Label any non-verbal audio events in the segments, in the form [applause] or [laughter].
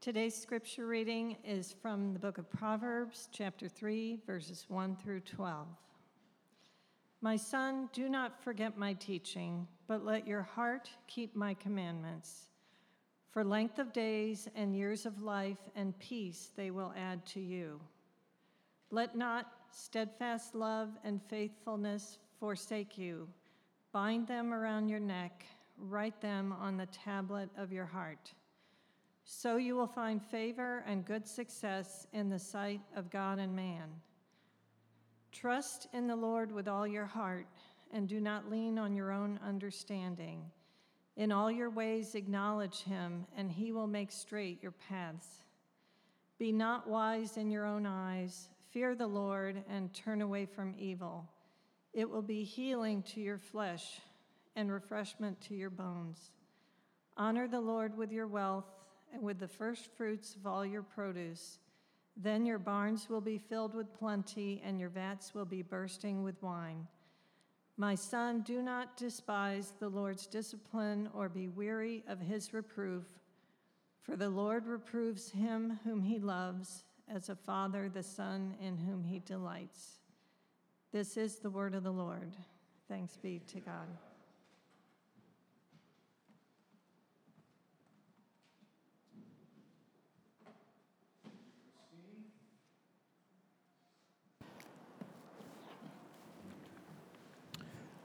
Today's scripture reading is from the book of Proverbs, chapter 3, verses 1 through 12. My son, do not forget my teaching, but let your heart keep my commandments. For length of days and years of life and peace they will add to you. Let not steadfast love and faithfulness forsake you. Bind them around your neck, write them on the tablet of your heart. So you will find favor and good success in the sight of God and man. Trust in the Lord with all your heart and do not lean on your own understanding. In all your ways, acknowledge him, and he will make straight your paths. Be not wise in your own eyes. Fear the Lord and turn away from evil. It will be healing to your flesh and refreshment to your bones. Honor the Lord with your wealth and with the first fruits of all your produce. Then your barns will be filled with plenty, and your vats will be bursting with wine. My son, do not despise the Lord's discipline or be weary of his reproof, for the Lord reproves him whom he loves, as a father the son in whom he delights. This is the word of the Lord. Thanks be to God.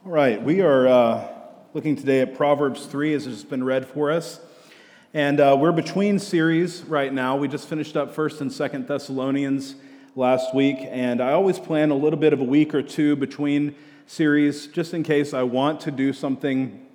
All right, we are uh, looking today at Proverbs 3 as it's been read for us. And uh, we're between series right now. We just finished up 1st and 2nd Thessalonians last week, and I always plan a little bit of a week or two between series just in case I want to do something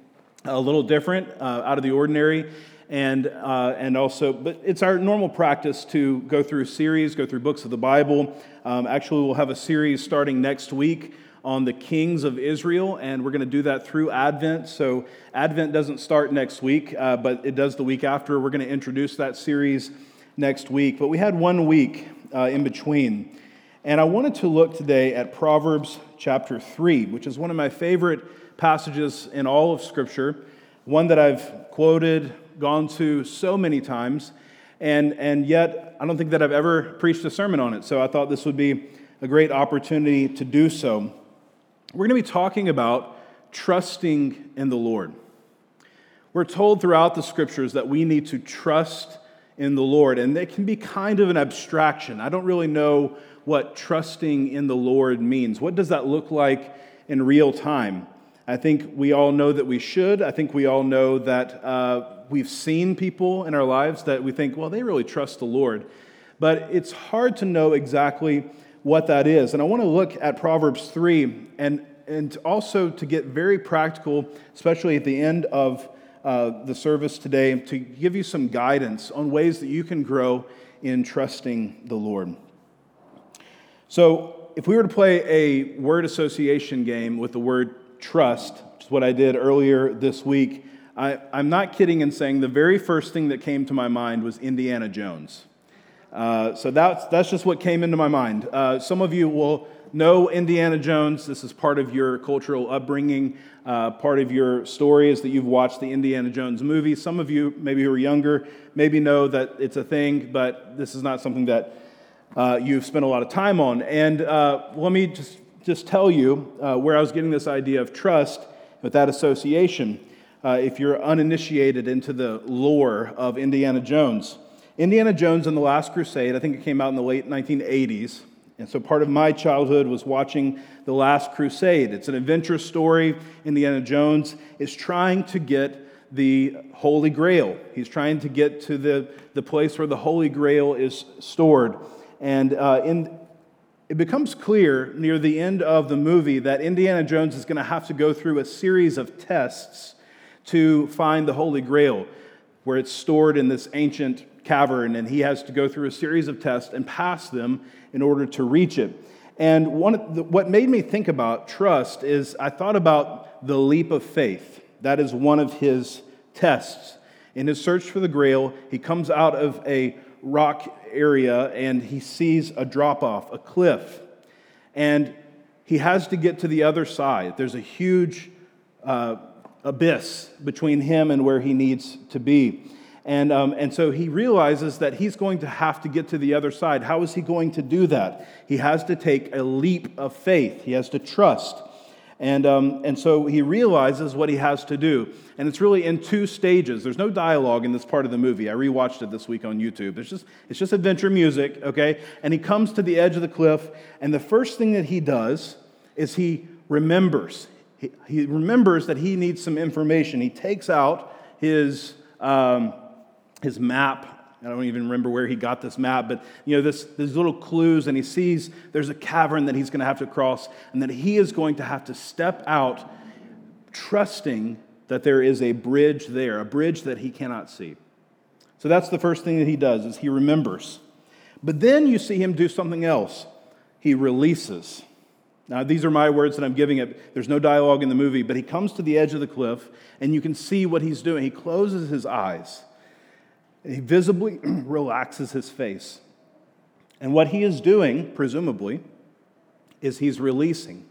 a little different, uh, out of the ordinary. And, uh, and also, but it's our normal practice to go through series, go through books of the Bible. Um, actually, we'll have a series starting next week on the kings of Israel, and we're going to do that through Advent. So, Advent doesn't start next week, uh, but it does the week after. We're going to introduce that series next week. But we had one week uh, in between. And I wanted to look today at Proverbs chapter 3, which is one of my favorite passages in all of Scripture, one that I've quoted, gone to so many times, and, and yet I don't think that I've ever preached a sermon on it. So I thought this would be a great opportunity to do so. We're going to be talking about trusting in the Lord. We're told throughout the scriptures that we need to trust in the Lord, and it can be kind of an abstraction. I don't really know what trusting in the Lord means. What does that look like in real time? I think we all know that we should. I think we all know that uh, we've seen people in our lives that we think, well, they really trust the Lord. But it's hard to know exactly what that is. And I want to look at Proverbs 3 and, and also to get very practical, especially at the end of uh, the service today, to give you some guidance on ways that you can grow in trusting the Lord. So, if we were to play a word association game with the word trust, which is what I did earlier this week, I, am not kidding in saying the very first thing that came to my mind was Indiana Jones. Uh, so that's, that's just what came into my mind. Uh, some of you will know Indiana Jones. This is part of your cultural upbringing, uh, part of your story is that you've watched the Indiana Jones movie. Some of you, maybe who are younger, maybe know that it's a thing, but this is not something that uh, you've spent a lot of time on. And uh, let me just, just tell you where I was getting this idea of trust with that association. if you're uninitiated into the lore of Indiana Jones, Indiana Jones and the Last Crusade, I think it came out in the late 1980s. And so part of my childhood was watching The Last Crusade. It's an adventure story. Indiana Jones is trying to get the Holy Grail. He's trying to get to the, the place where the Holy Grail is stored. And uh, in, it becomes clear near the end of the movie that Indiana Jones is going to have to go through a series of tests to find the Holy Grail, where it's stored in this ancient cavern, and he has to go through a series of tests and pass them in order to reach it. And one the, what made me think about trust is I thought about the leap of faith. That is one of his tests. In his search for the grail, he comes out of a rock area and he sees a drop off, a cliff. And he has to get to the other side. There's a huge uh, abyss between him and where he needs to be. And, um, and so he realizes that he's going to have to get to the other side. How is he going to do that? He has to take a leap of faith, he has to trust. And, um, and so he realizes what he has to do. And it's really in two stages. There's no dialogue in this part of the movie. I rewatched it this week on YouTube. There's just, it's just adventure music, okay? And he comes to the edge of the cliff, and the first thing that he does is he remembers. He, he remembers that he needs some information. He takes out his. Um, his map. I don't even remember where he got this map, but you know, this, these little clues, and he sees there's a cavern that he's going to have to cross, and that he is going to have to step out, trusting that there is a bridge there, a bridge that he cannot see. So that's the first thing that he does is he remembers. But then you see him do something else. He releases. Now, these are my words that I'm giving it. There's no dialogue in the movie, but he comes to the edge of the cliff, and you can see what he's doing. He closes his eyes. He visibly [clears throat] relaxes his face. And what he is doing, presumably, is he's releasing.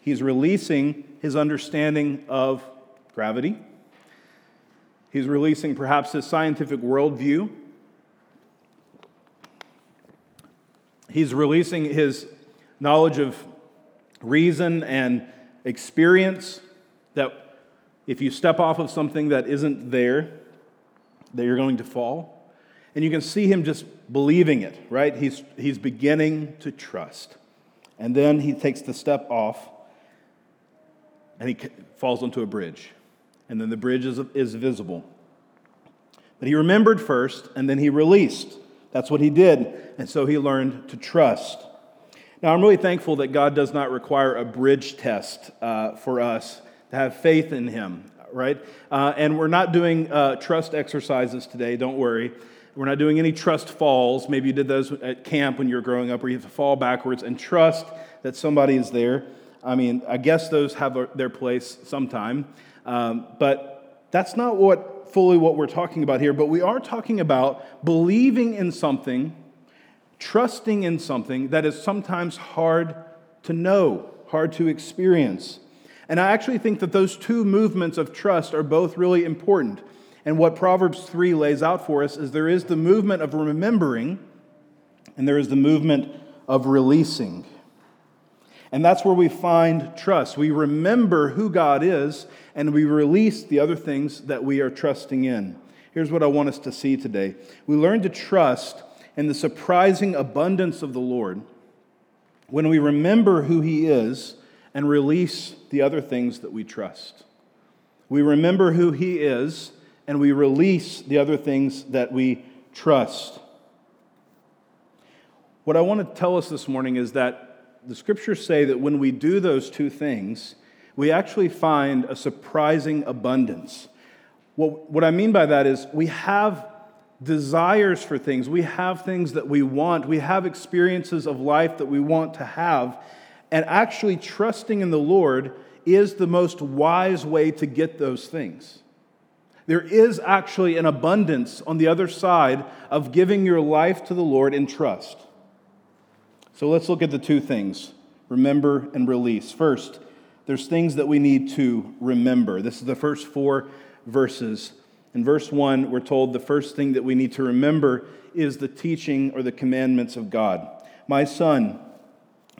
He's releasing his understanding of gravity. He's releasing perhaps his scientific worldview. He's releasing his knowledge of reason and experience that if you step off of something that isn't there, that you're going to fall. And you can see him just believing it, right? He's, he's beginning to trust. And then he takes the step off and he falls onto a bridge. And then the bridge is, is visible. But he remembered first and then he released. That's what he did. And so he learned to trust. Now, I'm really thankful that God does not require a bridge test uh, for us to have faith in him right? Uh, and we're not doing uh, trust exercises today, don't worry. We're not doing any trust falls. Maybe you did those at camp when you were growing up where you have to fall backwards and trust that somebody is there. I mean, I guess those have a, their place sometime. Um, but that's not what fully what we're talking about here. But we are talking about believing in something, trusting in something that is sometimes hard to know, hard to experience. And I actually think that those two movements of trust are both really important. And what Proverbs 3 lays out for us is there is the movement of remembering, and there is the movement of releasing. And that's where we find trust. We remember who God is, and we release the other things that we are trusting in. Here's what I want us to see today we learn to trust in the surprising abundance of the Lord when we remember who He is and release the other things that we trust. We remember who He is and we release the other things that we trust. What I want to tell us this morning is that the scriptures say that when we do those two things, we actually find a surprising abundance. What, what I mean by that is we have desires for things, we have things that we want, we have experiences of life that we want to have, and actually, trusting in the Lord is the most wise way to get those things. There is actually an abundance on the other side of giving your life to the Lord in trust. So let's look at the two things remember and release. First, there's things that we need to remember. This is the first four verses. In verse 1, we're told the first thing that we need to remember is the teaching or the commandments of God. My son,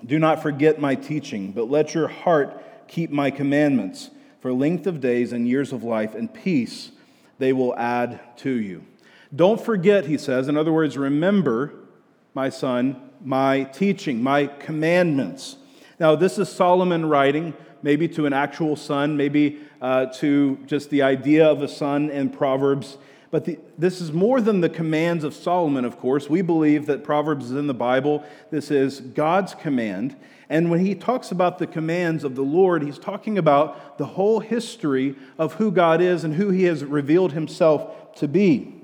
do not forget my teaching, but let your heart keep my commandments. For length of days and years of life and peace they will add to you. Don't forget, he says, in other words, remember, my son, my teaching, my commandments. Now, this is Solomon writing, maybe to an actual son, maybe uh, to just the idea of a son in Proverbs but the, this is more than the commands of Solomon, of course. We believe that Proverbs is in the Bible. This is God's command. And when he talks about the commands of the Lord, he's talking about the whole history of who God is and who he has revealed himself to be.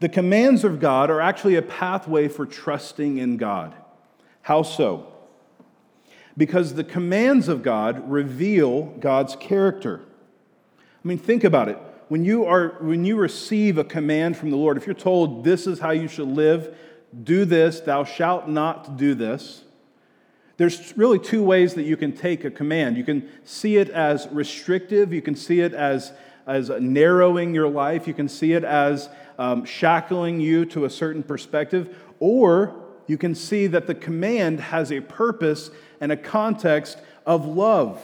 The commands of God are actually a pathway for trusting in God. How so? Because the commands of God reveal God's character. I mean, think about it when you, are, when you receive a command from the Lord, if you're told this is how you should live, do this, thou shalt not do this, there's really two ways that you can take a command. You can see it as restrictive, you can see it as as narrowing your life, you can see it as um, shackling you to a certain perspective, or you can see that the command has a purpose and a context of love.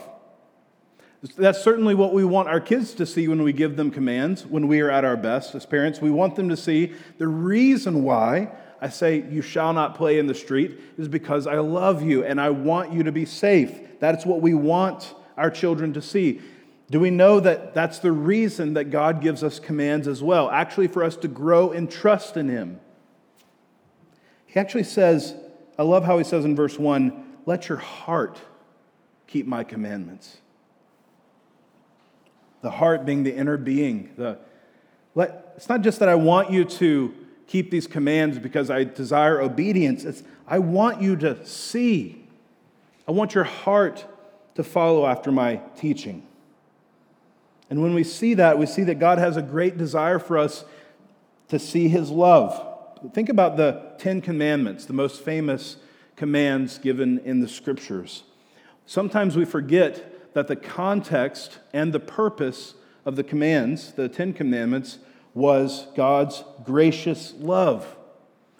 That's certainly what we want our kids to see when we give them commands, when we are at our best as parents. We want them to see the reason why I say, You shall not play in the street, is because I love you and I want you to be safe. That's what we want our children to see. Do we know that that's the reason that God gives us commands as well? Actually, for us to grow in trust in Him. He actually says, I love how he says in verse 1 let your heart keep my commandments. The heart being the inner being. The, let, it's not just that I want you to keep these commands because I desire obedience, it's I want you to see. I want your heart to follow after my teaching. And when we see that, we see that God has a great desire for us to see his love think about the Ten Commandments, the most famous commands given in the scriptures. Sometimes we forget that the context and the purpose of the commands, the Ten Commandments, was God's gracious love.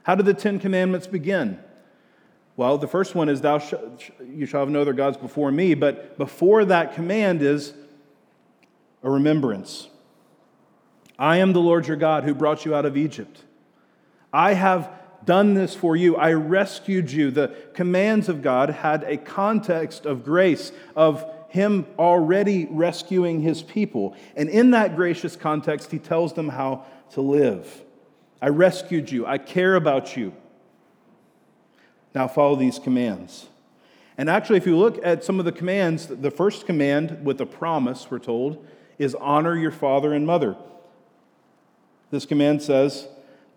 How did the Ten Commandments begin? Well, the first one is, Thou sh- you shall have no other gods before me. But before that command is a remembrance. I am the Lord your God who brought you out of Egypt. I have done this for you. I rescued you. The commands of God had a context of grace, of Him already rescuing His people. And in that gracious context, He tells them how to live. I rescued you. I care about you. Now follow these commands. And actually, if you look at some of the commands, the first command with a promise, we're told, is honor your father and mother. This command says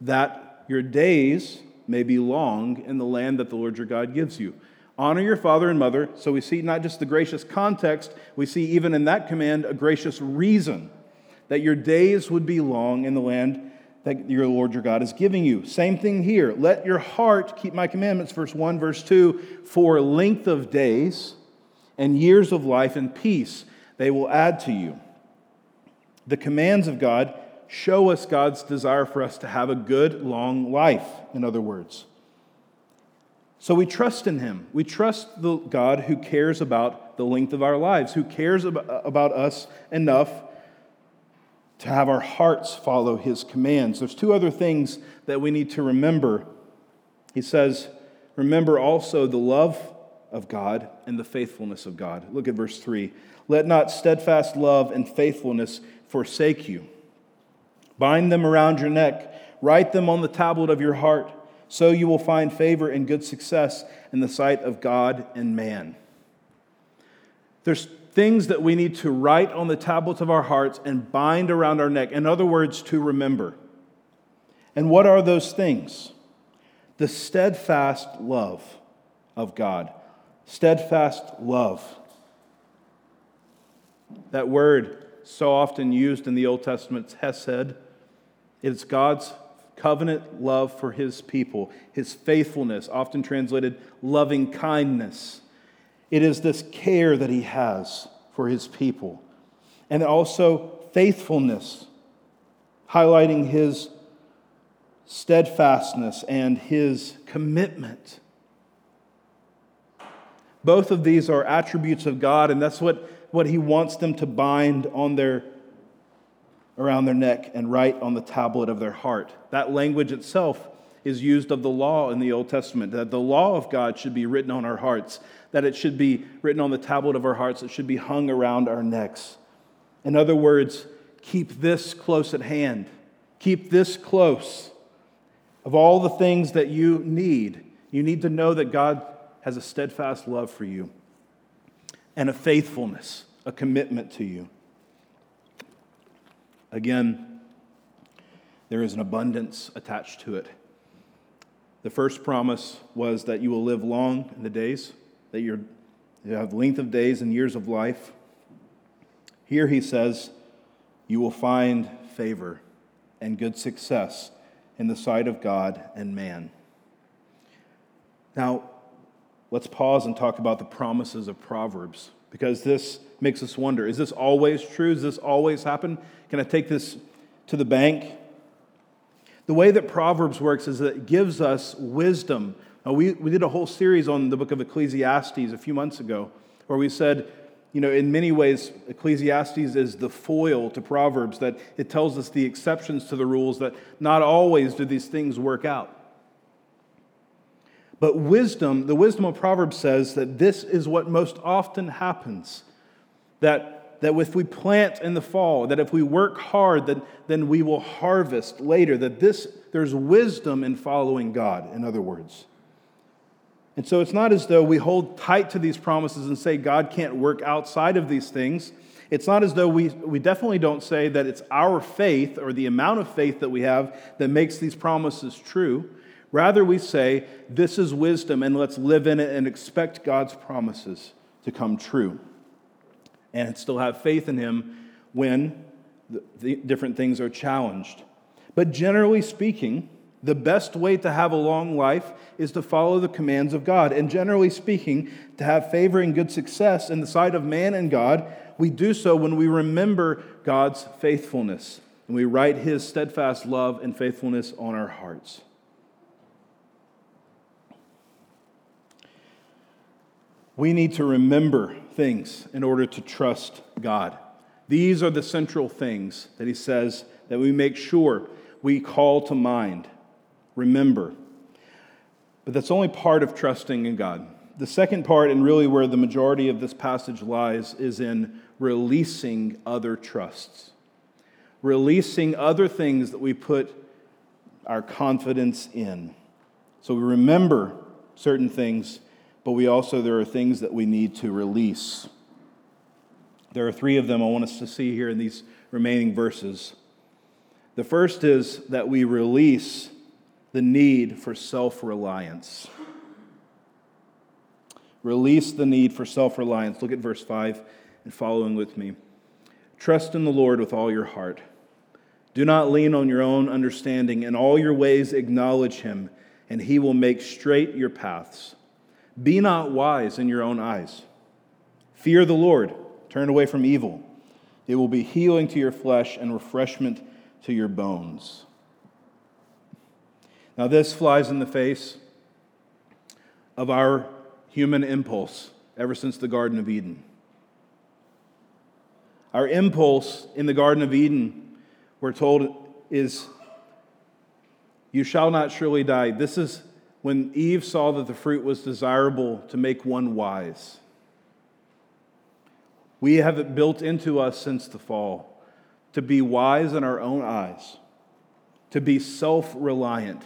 that your days may be long in the land that the Lord your God gives you. Honor your father and mother. So we see not just the gracious context, we see even in that command a gracious reason that your days would be long in the land that your Lord your God is giving you. Same thing here. Let your heart keep my commandments, verse 1, verse 2, for length of days and years of life and peace they will add to you. The commands of God show us God's desire for us to have a good, long life, in other words. So we trust in Him. We trust the God who cares about the length of our lives, who cares about us enough to have our hearts follow His commands. There's two other things that we need to remember. He says, Remember also the love of God and the faithfulness of God. Look at verse 3. Let not steadfast love and faithfulness forsake you. Bind them around your neck, write them on the tablet of your heart, so you will find favor and good success in the sight of God and man. There's things that we need to write on the tablets of our hearts and bind around our neck. In other words, to remember. And what are those things? The steadfast love of God. Steadfast love. That word so often used in the Old Testament, hesed it's God's covenant love for his people, his faithfulness, often translated loving kindness. It is this care that he has for his people. And also faithfulness, highlighting his steadfastness and his commitment. Both of these are attributes of God, and that's what, what he wants them to bind on their around their neck and write on the tablet of their heart. That language itself is used of the law in the Old Testament, that the law of God should be written on our hearts, that it should be written on the tablet of our hearts, it should be hung around our necks. In other words, keep this close at hand. Keep this close. Of all the things that you need, you need to know that God has a steadfast love for you and a faithfulness, a commitment to you. Again, there is an abundance attached to it. The first promise was that you will live long in the days, that you have length of days and years of life. Here he says, you will find favor and good success in the sight of God and man. Now, let's pause and talk about the promises of Proverbs. Because this makes us wonder is this always true? Does this always happen? Can I take this to the bank? The way that Proverbs works is that it gives us wisdom. Now, we, we did a whole series on the book of Ecclesiastes a few months ago where we said, you know, in many ways, Ecclesiastes is the foil to Proverbs, that it tells us the exceptions to the rules, that not always do these things work out. But wisdom, the wisdom of Proverbs says that this is what most often happens. That, that if we plant in the fall, that if we work hard, that, then we will harvest later. That this, there's wisdom in following God, in other words. And so it's not as though we hold tight to these promises and say God can't work outside of these things. It's not as though we, we definitely don't say that it's our faith or the amount of faith that we have that makes these promises true. Rather, we say, This is wisdom, and let's live in it and expect God's promises to come true. And still have faith in Him when the, different things are challenged. But generally speaking, the best way to have a long life is to follow the commands of God. And generally speaking, to have favor and good success in the sight of man and God, we do so when we remember God's faithfulness and we write his steadfast love and faithfulness on our hearts. We need to remember things in order to trust God. These are the central things that he says that we make sure we call to mind, remember. But that's only part of trusting in God. The second part, and really where the majority of this passage lies, is in releasing other trusts, releasing other things that we put our confidence in. So we remember certain things but we also, there are things that we need to release. There are three of them I want us to see here in these remaining verses. The first is that we release the need for self reliance. Release the need for self reliance. Look at verse 5 and following with me. Trust in the Lord with all your heart. Do not lean on your own understanding. In all your ways, acknowledge him, and he will make straight your paths. Be not wise in your own eyes. Fear the Lord, turn away from evil. It will be healing to your flesh and refreshment to your bones. Now, this flies in the face of our human impulse ever since the Garden of Eden. Our impulse in the Garden of Eden, we're told, is you shall not surely die. This is when Eve saw that the fruit was desirable to make one wise. We have it built into us since the fall to be wise in our own eyes, to be self reliant.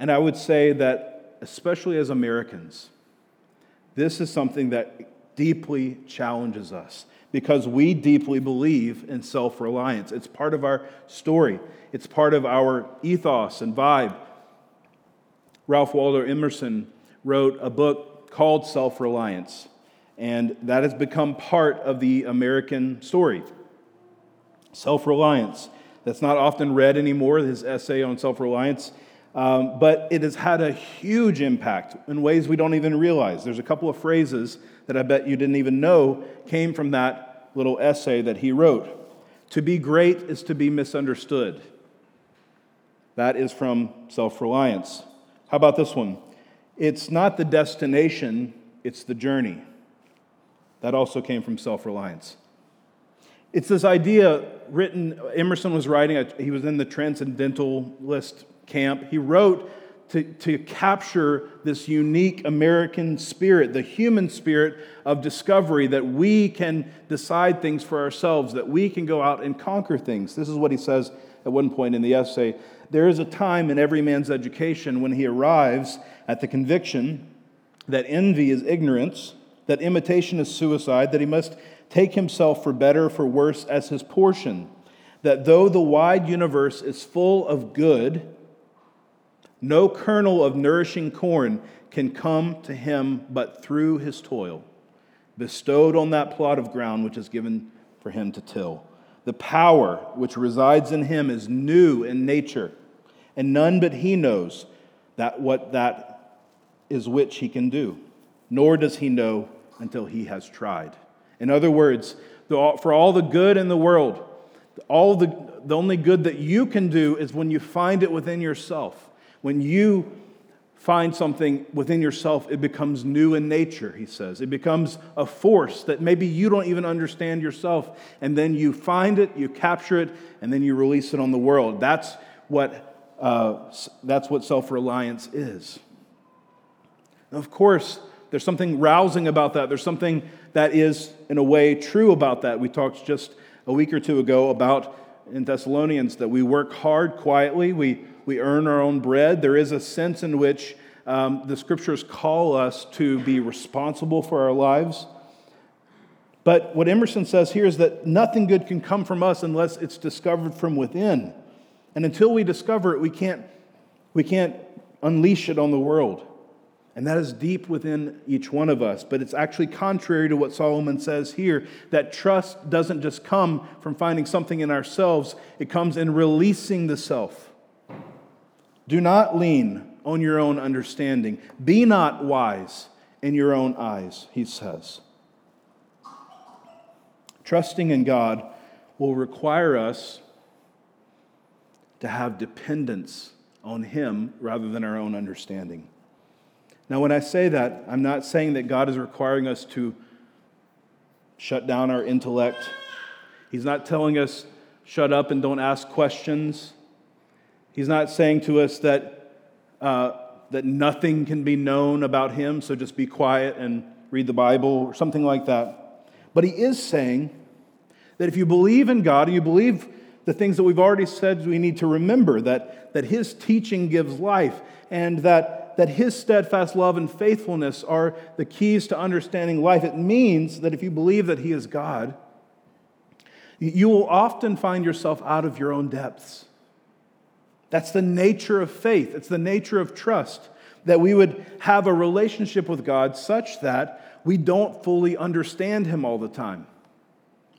And I would say that, especially as Americans, this is something that deeply challenges us because we deeply believe in self reliance. It's part of our story, it's part of our ethos and vibe. Ralph Waldo Emerson wrote a book called Self Reliance, and that has become part of the American story. Self reliance. That's not often read anymore, his essay on self reliance, um, but it has had a huge impact in ways we don't even realize. There's a couple of phrases that I bet you didn't even know came from that little essay that he wrote. To be great is to be misunderstood. That is from self reliance. How about this one? It's not the destination, it's the journey. That also came from self reliance. It's this idea written, Emerson was writing, he was in the transcendentalist camp. He wrote to, to capture this unique American spirit, the human spirit of discovery, that we can decide things for ourselves, that we can go out and conquer things. This is what he says at one point in the essay there is a time in every man's education when he arrives at the conviction that envy is ignorance, that imitation is suicide, that he must take himself for better, or for worse, as his portion, that though the wide universe is full of good, no kernel of nourishing corn can come to him but through his toil, bestowed on that plot of ground which is given for him to till. The power which resides in him is new in nature and none but he knows that what that is which he can do, nor does he know until he has tried. In other words, for all the good in the world, all the, the only good that you can do is when you find it within yourself. When you find something within yourself, it becomes new in nature, he says. It becomes a force that maybe you don't even understand yourself. And then you find it, you capture it, and then you release it on the world. That's what, uh, that's what self reliance is. of course, there's something rousing about that. There's something that is, in a way, true about that. We talked just a week or two ago about in Thessalonians that we work hard quietly, we we earn our own bread. There is a sense in which um, the scriptures call us to be responsible for our lives. But what Emerson says here is that nothing good can come from us unless it's discovered from within. And until we discover it, we can't, we can't unleash it on the world. And that is deep within each one of us. But it's actually contrary to what Solomon says here that trust doesn't just come from finding something in ourselves, it comes in releasing the self. Do not lean on your own understanding. Be not wise in your own eyes, he says. Trusting in God will require us to have dependence on Him rather than our own understanding. Now, when I say that, I'm not saying that God is requiring us to shut down our intellect. He's not telling us, shut up and don't ask questions. He's not saying to us that, uh, that nothing can be known about him, so just be quiet and read the Bible or something like that. But he is saying that if you believe in God, you believe the things that we've already said we need to remember that, that his teaching gives life and that, that his steadfast love and faithfulness are the keys to understanding life. It means that if you believe that he is God, you will often find yourself out of your own depths. That's the nature of faith, it's the nature of trust that we would have a relationship with God such that we don't fully understand Him all the time.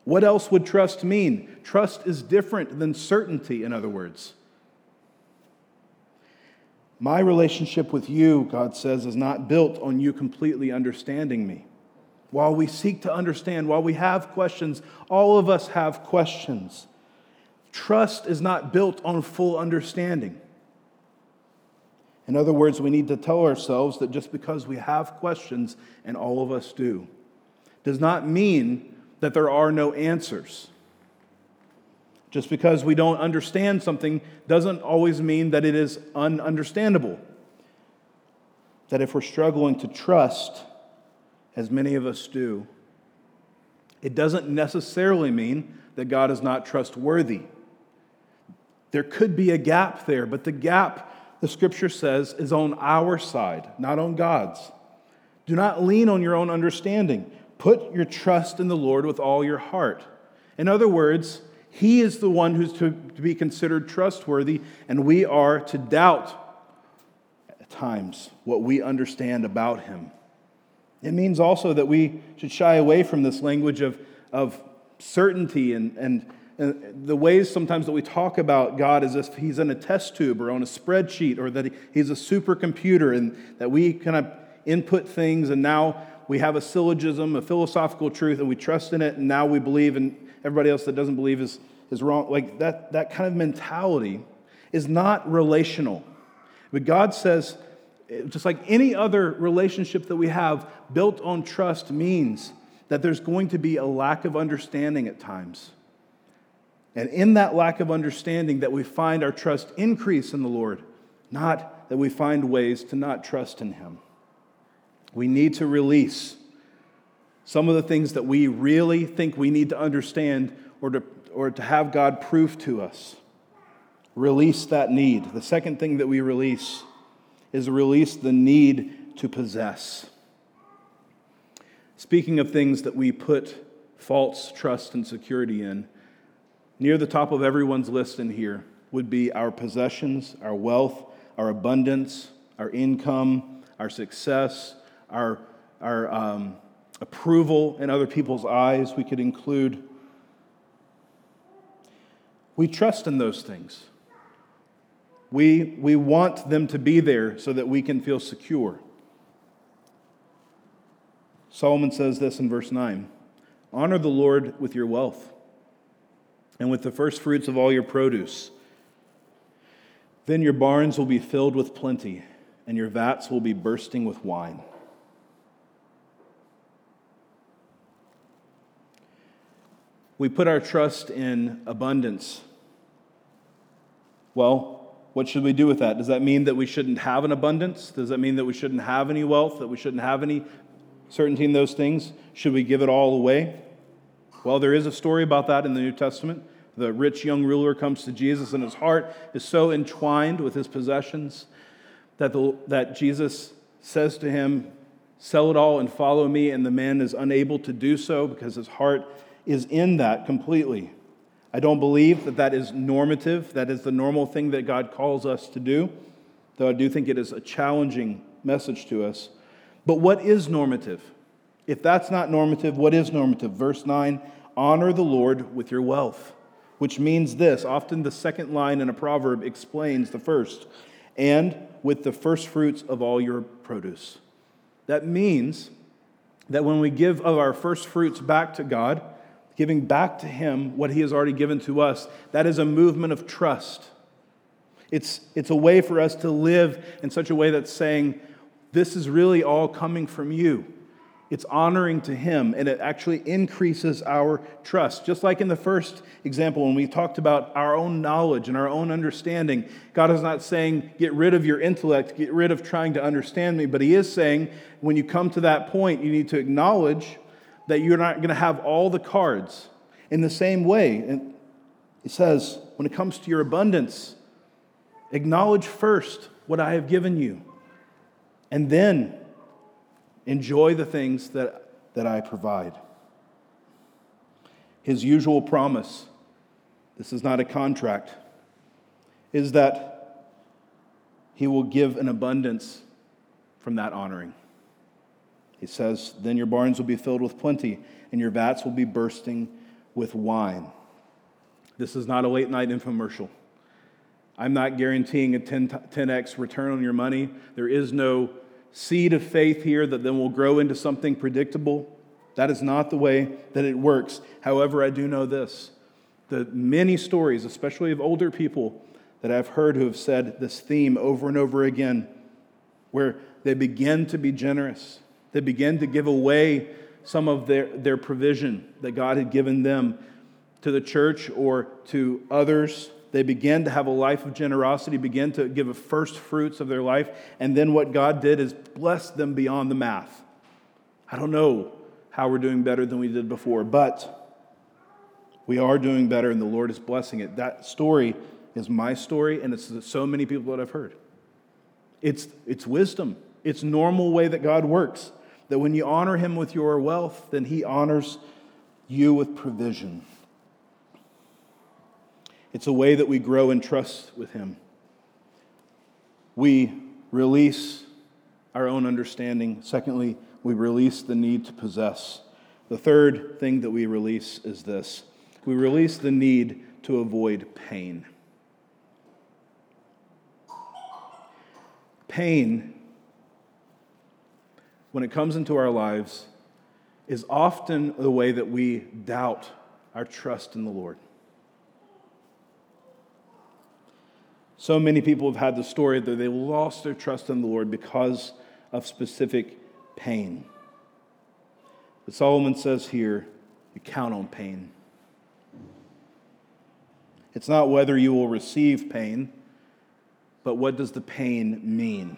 What else would trust mean? Trust is different than certainty, in other words. My relationship with you, God says, is not built on you completely understanding me. While we seek to understand, while we have questions, all of us have questions. Trust is not built on full understanding. In other words, we need to tell ourselves that just because we have questions, and all of us do, does not mean that there are no answers. Just because we don't understand something doesn't always mean that it is ununderstandable. That if we're struggling to trust, as many of us do, it doesn't necessarily mean that God is not trustworthy. There could be a gap there, but the gap, the scripture says, is on our side, not on God's. Do not lean on your own understanding. Put your trust in the Lord with all your heart. In other words, He is the one who's to, be considered trustworthy, and we are to doubt at times what we understand about Him. It means also that we should shy away from this language of, of certainty and, and and the ways sometimes that we talk about God as if he's in a test tube or on a spreadsheet or that he's a supercomputer and that we kind of input things and now we have a syllogism, a philosophical truth, and we trust in it, and now we believe, and everybody else that doesn't believe is, is wrong. Like that, that kind of mentality is not relational. But God says, just like any other relationship that we have built on trust means that there's going to be a lack of understanding at times. And in that lack of understanding, that we find our trust increase in the Lord, not that we find ways to not trust in Him. We need to release some of the things that we really think we need to understand or to, or to have God prove to us. Release that need. The second thing that we release is release the need to possess. Speaking of things that we put false trust and security in, Near the top of everyone's list in here would be our possessions, our wealth, our abundance, our income, our success, our, our um, approval in other people's eyes. We could include. We trust in those things. We, we want them to be there so that we can feel secure. Solomon says this in verse 9 Honor the Lord with your wealth and with the first fruits of all your produce. Then your barns will be filled with plenty, and your vats will be bursting with wine. We put our trust in abundance. Well, what should we do with that? Does that mean that we shouldn't have an abundance? Does that mean that we shouldn't have any wealth, that we shouldn't have any certainty in those things? Should we give it all away? Well, there is a story about that in the New Testament. The rich young ruler comes to Jesus, and his heart is so entwined with his possessions that, the, that Jesus says to him, Sell it all and follow me. And the man is unable to do so because his heart is in that completely. I don't believe that that is normative, that is the normal thing that God calls us to do, though I do think it is a challenging message to us. But what is normative? If that's not normative, what is normative? Verse 9 honor the Lord with your wealth which means this. Often the second line in a proverb explains the first, and with the first fruits of all your produce. That means that when we give of our first fruits back to God, giving back to Him what He has already given to us, that is a movement of trust. It's, it's a way for us to live in such a way that's saying, This is really all coming from you. It's honoring to Him, and it actually increases our trust. Just like in the first example, when we talked about our own knowledge and our own understanding, God is not saying, get rid of your intellect, get rid of trying to understand me, but He is saying, when you come to that point, you need to acknowledge that you're not going to have all the cards. In the same way, and it says, when it comes to your abundance, acknowledge first what I have given you, and then Enjoy the things that, that I provide. His usual promise, this is not a contract, is that he will give an abundance from that honoring. He says, Then your barns will be filled with plenty, and your vats will be bursting with wine. This is not a late night infomercial. I'm not guaranteeing a 10, 10x return on your money. There is no seed of faith here that then will grow into something predictable. That is not the way that it works. However, I do know this the many stories, especially of older people, that I've heard who have said this theme over and over again, where they begin to be generous, they begin to give away some of their, their provision that God had given them to the church or to others they began to have a life of generosity, began to give a first fruits of their life, and then what God did is bless them beyond the math. I don't know how we're doing better than we did before, but we are doing better, and the Lord is blessing it. That story is my story, and it's so many people that I've heard. It's, it's wisdom, it's normal way that God works. That when you honor Him with your wealth, then He honors you with provision. It's a way that we grow in trust with Him. We release our own understanding. Secondly, we release the need to possess. The third thing that we release is this we release the need to avoid pain. Pain, when it comes into our lives, is often the way that we doubt our trust in the Lord. So many people have had the story that they lost their trust in the Lord because of specific pain. But Solomon says here, you count on pain. It's not whether you will receive pain, but what does the pain mean?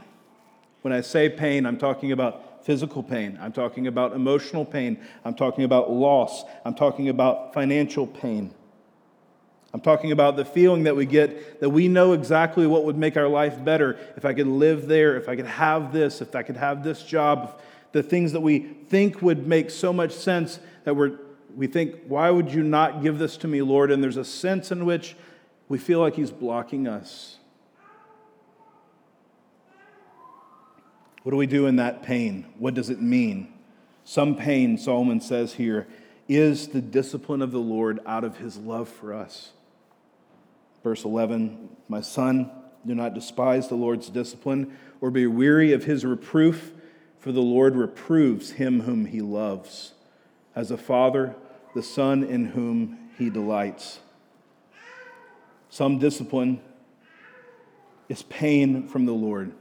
When I say pain, I'm talking about physical pain. I'm talking about emotional pain. I'm talking about loss. I'm talking about financial pain. I'm talking about the feeling that we get that we know exactly what would make our life better if I could live there, if I could have this, if I could have this job, the things that we think would make so much sense that we're, we think, why would you not give this to me, Lord? And there's a sense in which we feel like He's blocking us. What do we do in that pain? What does it mean? Some pain, Solomon says here, is the discipline of the Lord out of his love for us. Verse 11 My son, do not despise the Lord's discipline or be weary of his reproof, for the Lord reproves him whom he loves, as a father, the son in whom he delights. Some discipline is pain from the Lord.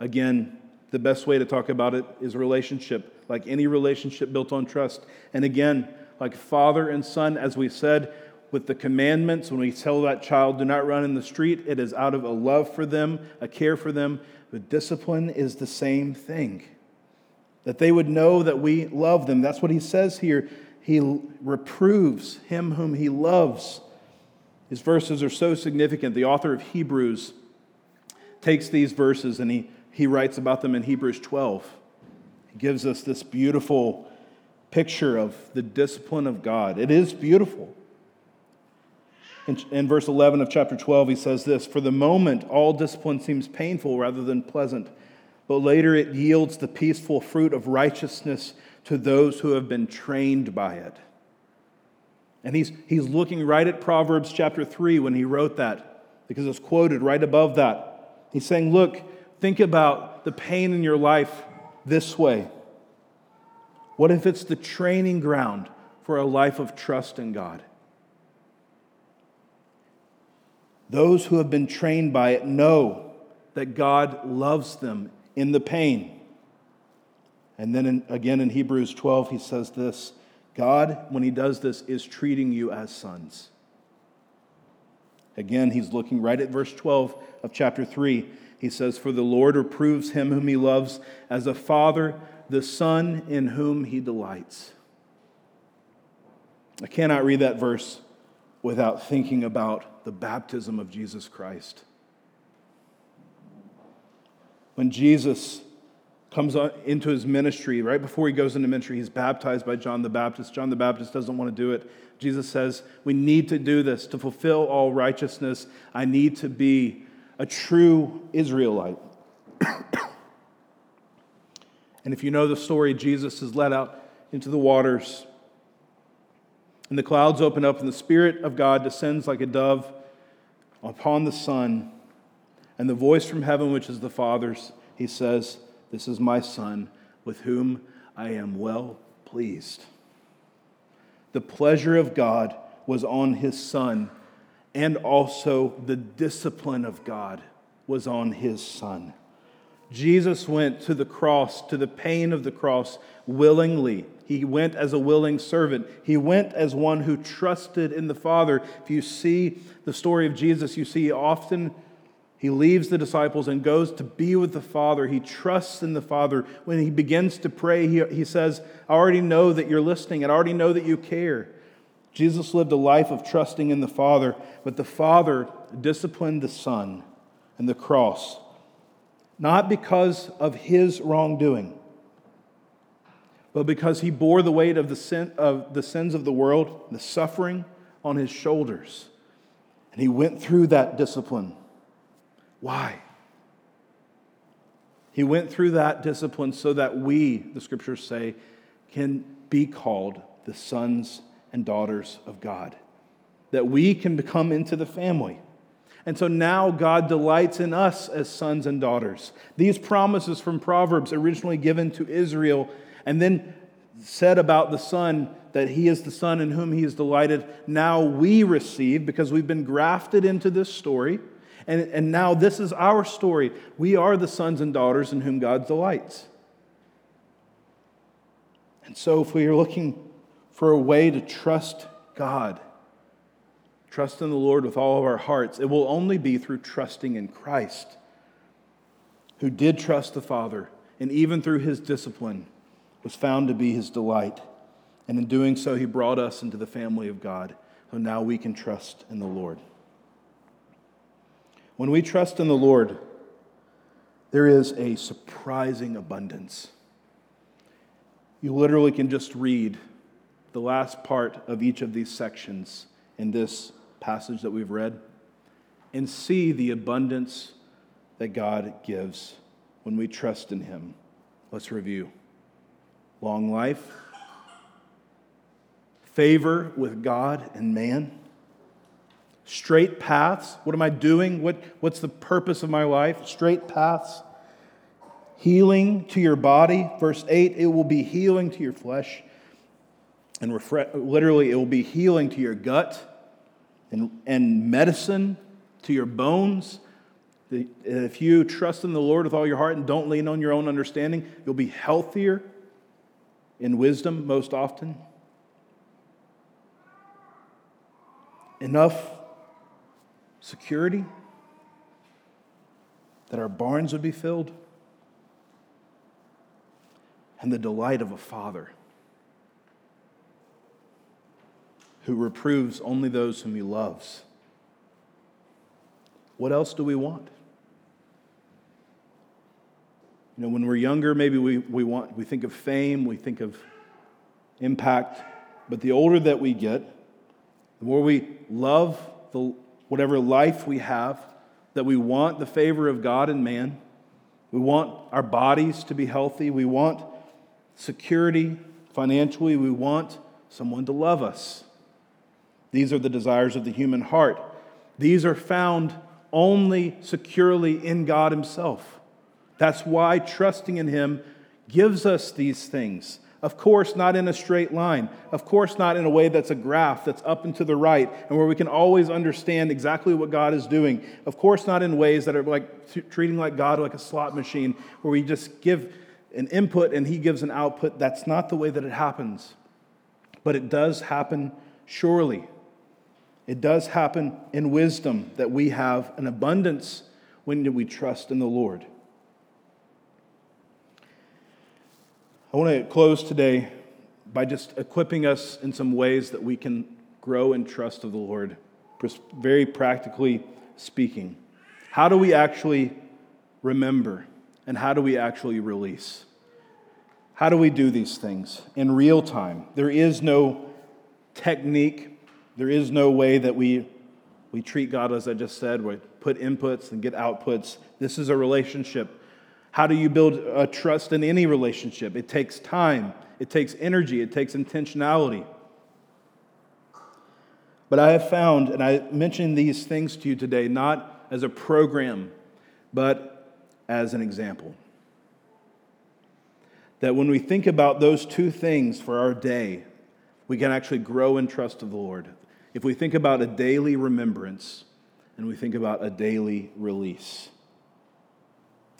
Again, the best way to talk about it is relationship, like any relationship built on trust. And again, like father and son, as we said, with the commandments, when we tell that child, do not run in the street, it is out of a love for them, a care for them. But discipline is the same thing. That they would know that we love them. That's what he says here. He reproves him whom he loves. His verses are so significant. The author of Hebrews takes these verses and he, he writes about them in Hebrews 12. He gives us this beautiful picture of the discipline of God. It is beautiful. In, in, verse 11 of chapter 12, he says this For the moment, all discipline seems painful rather than pleasant, but later it yields the peaceful fruit of righteousness to those who have been trained by it. And he's, he's looking right at Proverbs chapter 3 when he wrote that, because it's quoted right above that. He's saying, Look, think about the pain in your life this way. What if it's the training ground for a life of trust in God? Those who have been trained by it know that God loves them in the pain. And then in, again in Hebrews 12, he says this God, when he does this, is treating you as sons. Again, he's looking right at verse 12 of chapter 3. He says, For the Lord reproves him whom he loves as a father, the son in whom he delights. I cannot read that verse without thinking about the baptism of Jesus Christ. When Jesus comes into his ministry, right before he goes into ministry, he's baptized by John the Baptist. John the Baptist doesn't want to do it. Jesus says, We need to do this to fulfill all righteousness. I need to be a true Israelite. [coughs] and if you know the story, Jesus is led out into the waters and the clouds open up, and the Spirit of God descends like a dove upon the Son. And the voice from heaven, which is the Father's, he says, This is my Son, with whom I am well pleased. The pleasure of God was on his Son, and also the discipline of God was on his Son. Jesus went to the cross, to the pain of the cross, willingly he went as a willing servant. He went as one who trusted in the Father. If you see the story of Jesus, you see often he leaves the disciples and goes to be with the Father. He trusts in the Father. When he begins to pray, he, he says, I already know that you're listening, and I already know that you care. Jesus lived a life of trusting in the Father, but the Father disciplined the Son and the cross, not because of his wrongdoing but because he bore the weight of the, sin, of the sins of the world, the suffering on his shoulders. And he went through that discipline. Why? He went through that discipline so that we, the scriptures say, can be called the sons and daughters of God, that we can become into the family. And so now God delights in us as sons and daughters. These promises from Proverbs, originally given to Israel, and then said about the Son that he is the Son in whom he is delighted, now we receive because we've been grafted into this story. And, and now this is our story. We are the sons and daughters in whom God delights. And so, if we are looking for a way to trust God, trust in the Lord with all of our hearts, it will only be through trusting in Christ, who did trust the Father, and even through his discipline was found to be his delight. And in doing so, he brought us into the family of God. So now we can trust in the Lord. When we trust in the Lord, there is a surprising abundance. You literally can just read the last part of each of these sections in this passage that we've read and see the abundance that God gives when we trust in Him. Let's review long life, favor with God and man, straight paths. What am I doing? What, what's the purpose of my life? Straight paths. healing to your body. Verse 8, it will be healing to your flesh. And refre- literally, it will be healing to your gut and, and medicine to your bones. If you trust in the Lord with all your heart and don't lean on your own understanding, you'll be healthier in wisdom most often. Enough security that our barns would be filled, and the delight of a father who reproves only those whom he loves. What else do we want? You know, when we're younger, maybe we, we, want, we think of fame, we think of impact, but the older that we get, the more we love the, whatever life we have, that we want the favor of God and man. We want our bodies to be healthy. We want security financially. We want someone to love us. These are the desires of the human heart. These are found only securely in God Himself. That's why trusting in Him gives us these things. Of course, not in a straight line. Of course, not in a way that's a graph that's up and to the right and where we can always understand exactly what God is doing. Of course, not in ways that are like t- treating like God like a slot machine where we just give an input and He gives an output. That's not the way that it happens. But it does happen surely. It does happen in wisdom that we have an abundance when we trust in the Lord. I want to close today by just equipping us in some ways that we can grow in trust of the Lord, very practically speaking. How do we actually remember and how do we actually release? How do we do these things in real time? There is no technique, there is no way that we, we treat God, as I just said, we put inputs and get outputs. This is a relationship how do you build a trust in any relationship? It takes time, it takes energy, it takes intentionality. But I have found, and I mention these things to you today, not as a program, but as an example. That when we think about those two things for our day, we can actually grow in trust of the Lord. If we think about a daily remembrance and we think about a daily release.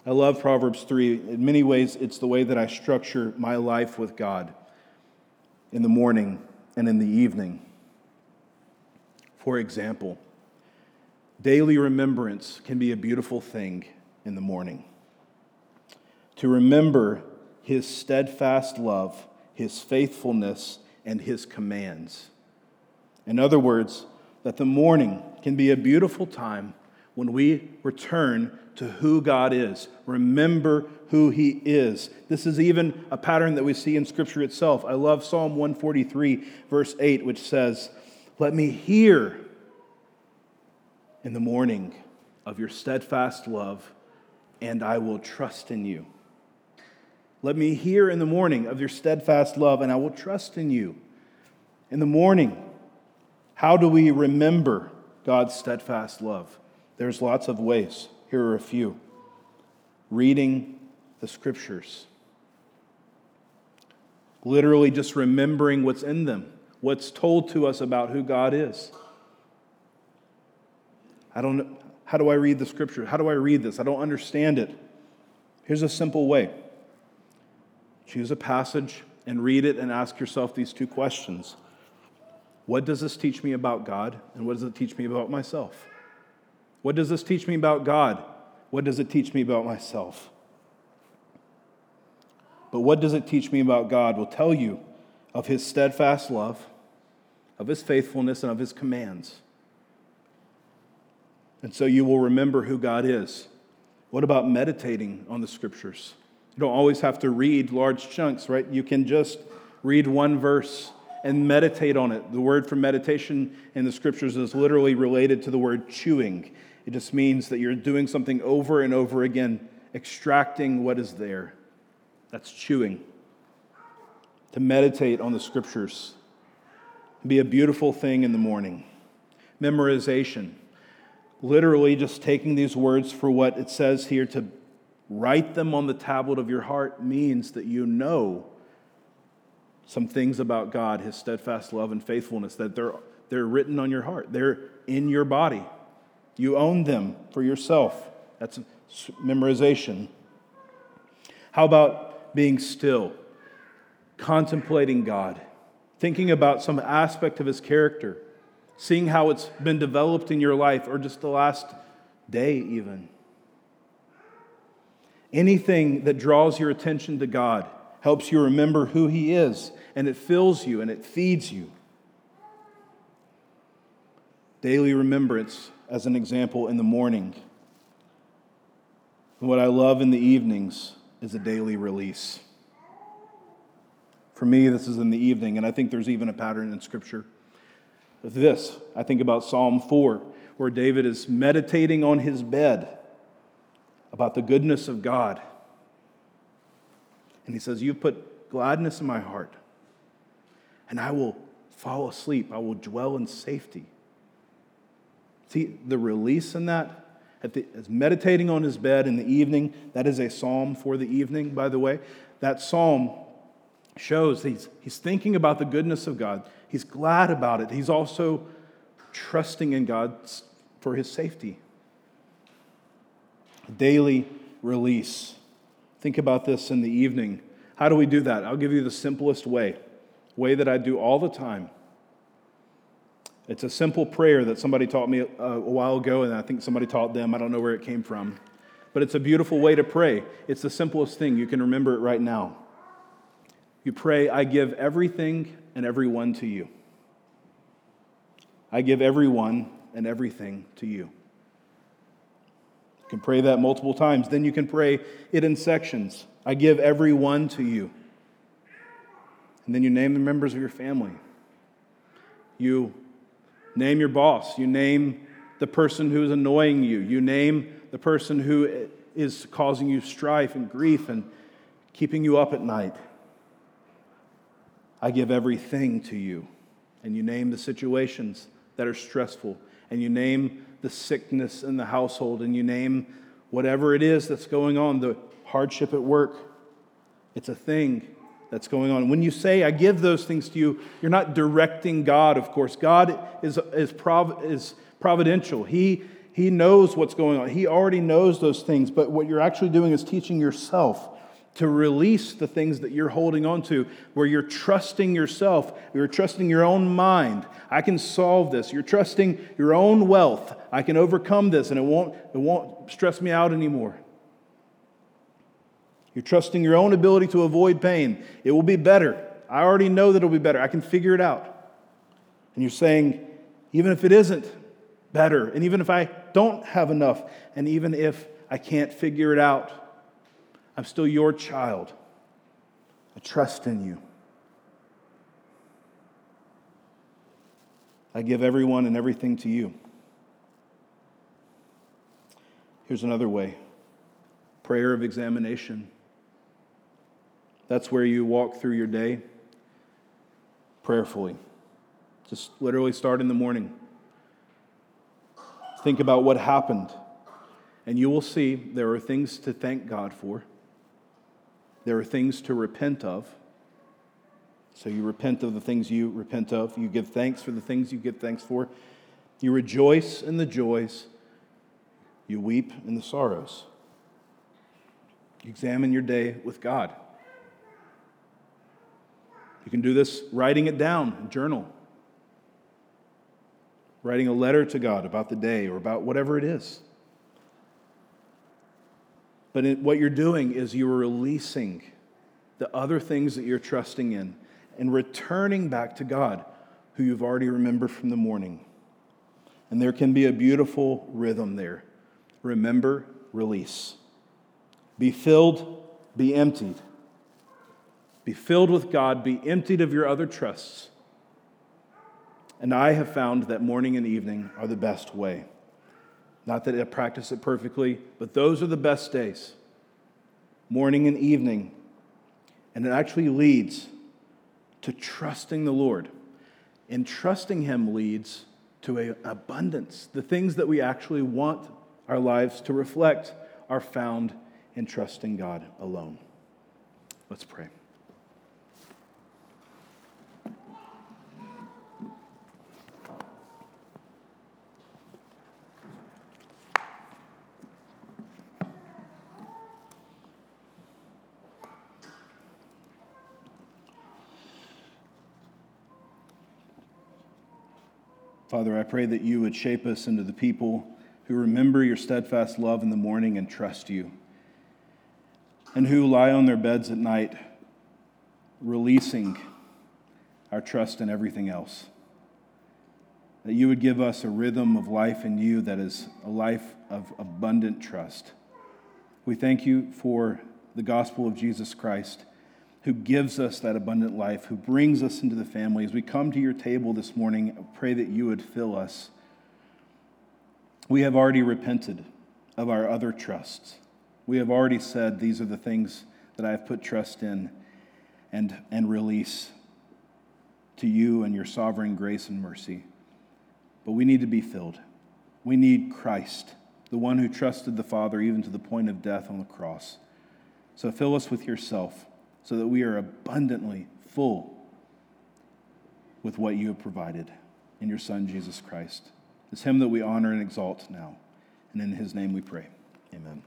I love Proverbs 3. In many ways, it's the way that I structure my life with God in the morning and in the evening. For example, daily remembrance can be a beautiful thing in the morning. To remember his steadfast love, his faithfulness, and his commands. In other words, that the morning can be a beautiful time when we return to who God is. Remember who He is. This is even a pattern that we see in Scripture itself. I love Psalm 143, verse 8, which says, Let me hear in the morning of your steadfast love, and I will trust in you. Let me hear in the morning of your steadfast love, and I will trust in you. In the morning, how do we remember God's steadfast love? There's lots of ways. Here are a few reading the scriptures, literally just remembering what's in them, what's told to us about who God is. I don't know. How do I read the scripture? How do I read this? I don't understand it. Here's a simple way choose a passage and read it and ask yourself these two questions What does this teach me about God? And what does it teach me about myself? What does this teach me about God? What does it teach me about myself? But what does it teach me about God will tell you of his steadfast love, of his faithfulness, and of his commands. And so you will remember who God is. What about meditating on the scriptures? You don't always have to read large chunks, right? You can just read one verse and meditate on it. The word for meditation in the scriptures is literally related to the word chewing. It just means that you're doing something over and over again, extracting what is there. That's chewing. To meditate on the scriptures be a beautiful thing in the morning. Memorization, literally just taking these words for what it says here to write them on the tablet of your heart means that you know some things about God, his steadfast love and faithfulness, that they're, they're written on your heart. They're in your body. You own them for yourself. That's memorization. How about being still, contemplating God, thinking about some aspect of his character, seeing how it's been developed in your life or just the last day, even? Anything that draws your attention to God helps you remember who He is, and it fills you and it feeds you. Daily remembrance, as an example, in the morning. What I love in the evenings is a daily release. For me, this is in the evening, and I think there's even a pattern in Scripture. With this, I think about Psalm 4, where David is meditating on his bed about the goodness of God. And he says, You've put gladness in my heart, and I will fall asleep. I will dwell in safety. See, the release in that, the, as meditating on his bed in the evening, that is a psalm for the evening, by the way. That psalm shows he's, he's thinking about the goodness of God. He's glad about it. He's also trusting in God for his safety daily release. Think about this in the evening. How do we do that? I'll give you the simplest way, way that I do all the time. It's a simple prayer that somebody taught me a, a while ago, and I think somebody taught them. I don't know where it came from. But it's a beautiful way to pray. It's the simplest thing. You can remember it right now. You pray, I give everything and everyone to you. I give everyone and everything to you. You can pray that multiple times. Then you can pray it in sections. I give every one to you. And then you name the members of your family. You name your boss. You name the person who is annoying you. You name the person who is causing you strife and grief and keeping you up at night. I give everything to you. And you name the situations that are stressful. And you name the sickness in the household and you name whatever it is that's going on, the hardship at work, it's a thing that's going on. When you say, I give those things to you, you're not directing God, of course. God is, is, prov- is providential. He, he knows what's going on, He already knows those things. But what you're actually doing is teaching yourself to release the things that you're holding on to, where you're trusting yourself, you're trusting your own mind. I can solve this. You're trusting your own wealth. I can overcome this and it won't, it won't stress me out anymore. You're trusting your own ability to avoid pain. It will be better. I already know that it'll be better. I can figure it out. And you're saying, even if it isn't better, and even if I don't have enough, and even if I can't figure it out, I'm still your child. I trust in you. I give everyone and everything to you. Here's another way prayer of examination. That's where you walk through your day prayerfully. Just literally start in the morning. Think about what happened, and you will see there are things to thank God for. There are things to repent of. So you repent of the things you repent of. You give thanks for the things you give thanks for. You rejoice in the joys. You weep in the sorrows. Examine your day with God. You can do this writing it down, journal. Writing a letter to God about the day or about whatever it is. But it, what you're doing is you're releasing the other things that you're trusting in and returning back to God, who you've already remembered from the morning. And there can be a beautiful rhythm there. Remember, release. Be filled, be emptied. Be filled with God, be emptied of your other trusts. And I have found that morning and evening are the best way. Not that I practice it perfectly, but those are the best days, morning and evening. And it actually leads to trusting the Lord. And trusting Him leads to an abundance. The things that we actually want our lives to reflect are found in trusting God alone. Let's pray. Father, I pray that you would shape us into the people who remember your steadfast love in the morning and trust you, and who lie on their beds at night, releasing our trust in everything else. That you would give us a rhythm of life in you that is a life of abundant trust. We thank you for the gospel of Jesus Christ who gives us that abundant life, who brings us into the family. As we come to your table this morning, I pray that you would fill us. We have already repented of our other trusts. We have already said, These are the things that I have put trust in and, and release to you and your sovereign grace and mercy. But we need to be filled. We need Christ, the one who trusted the Father even to the point of death on the cross. So fill us with yourself so that we are abundantly full with what you have provided in your Son, Jesus Christ. It's Him that we honor and exalt now. And in His name we pray. Amen.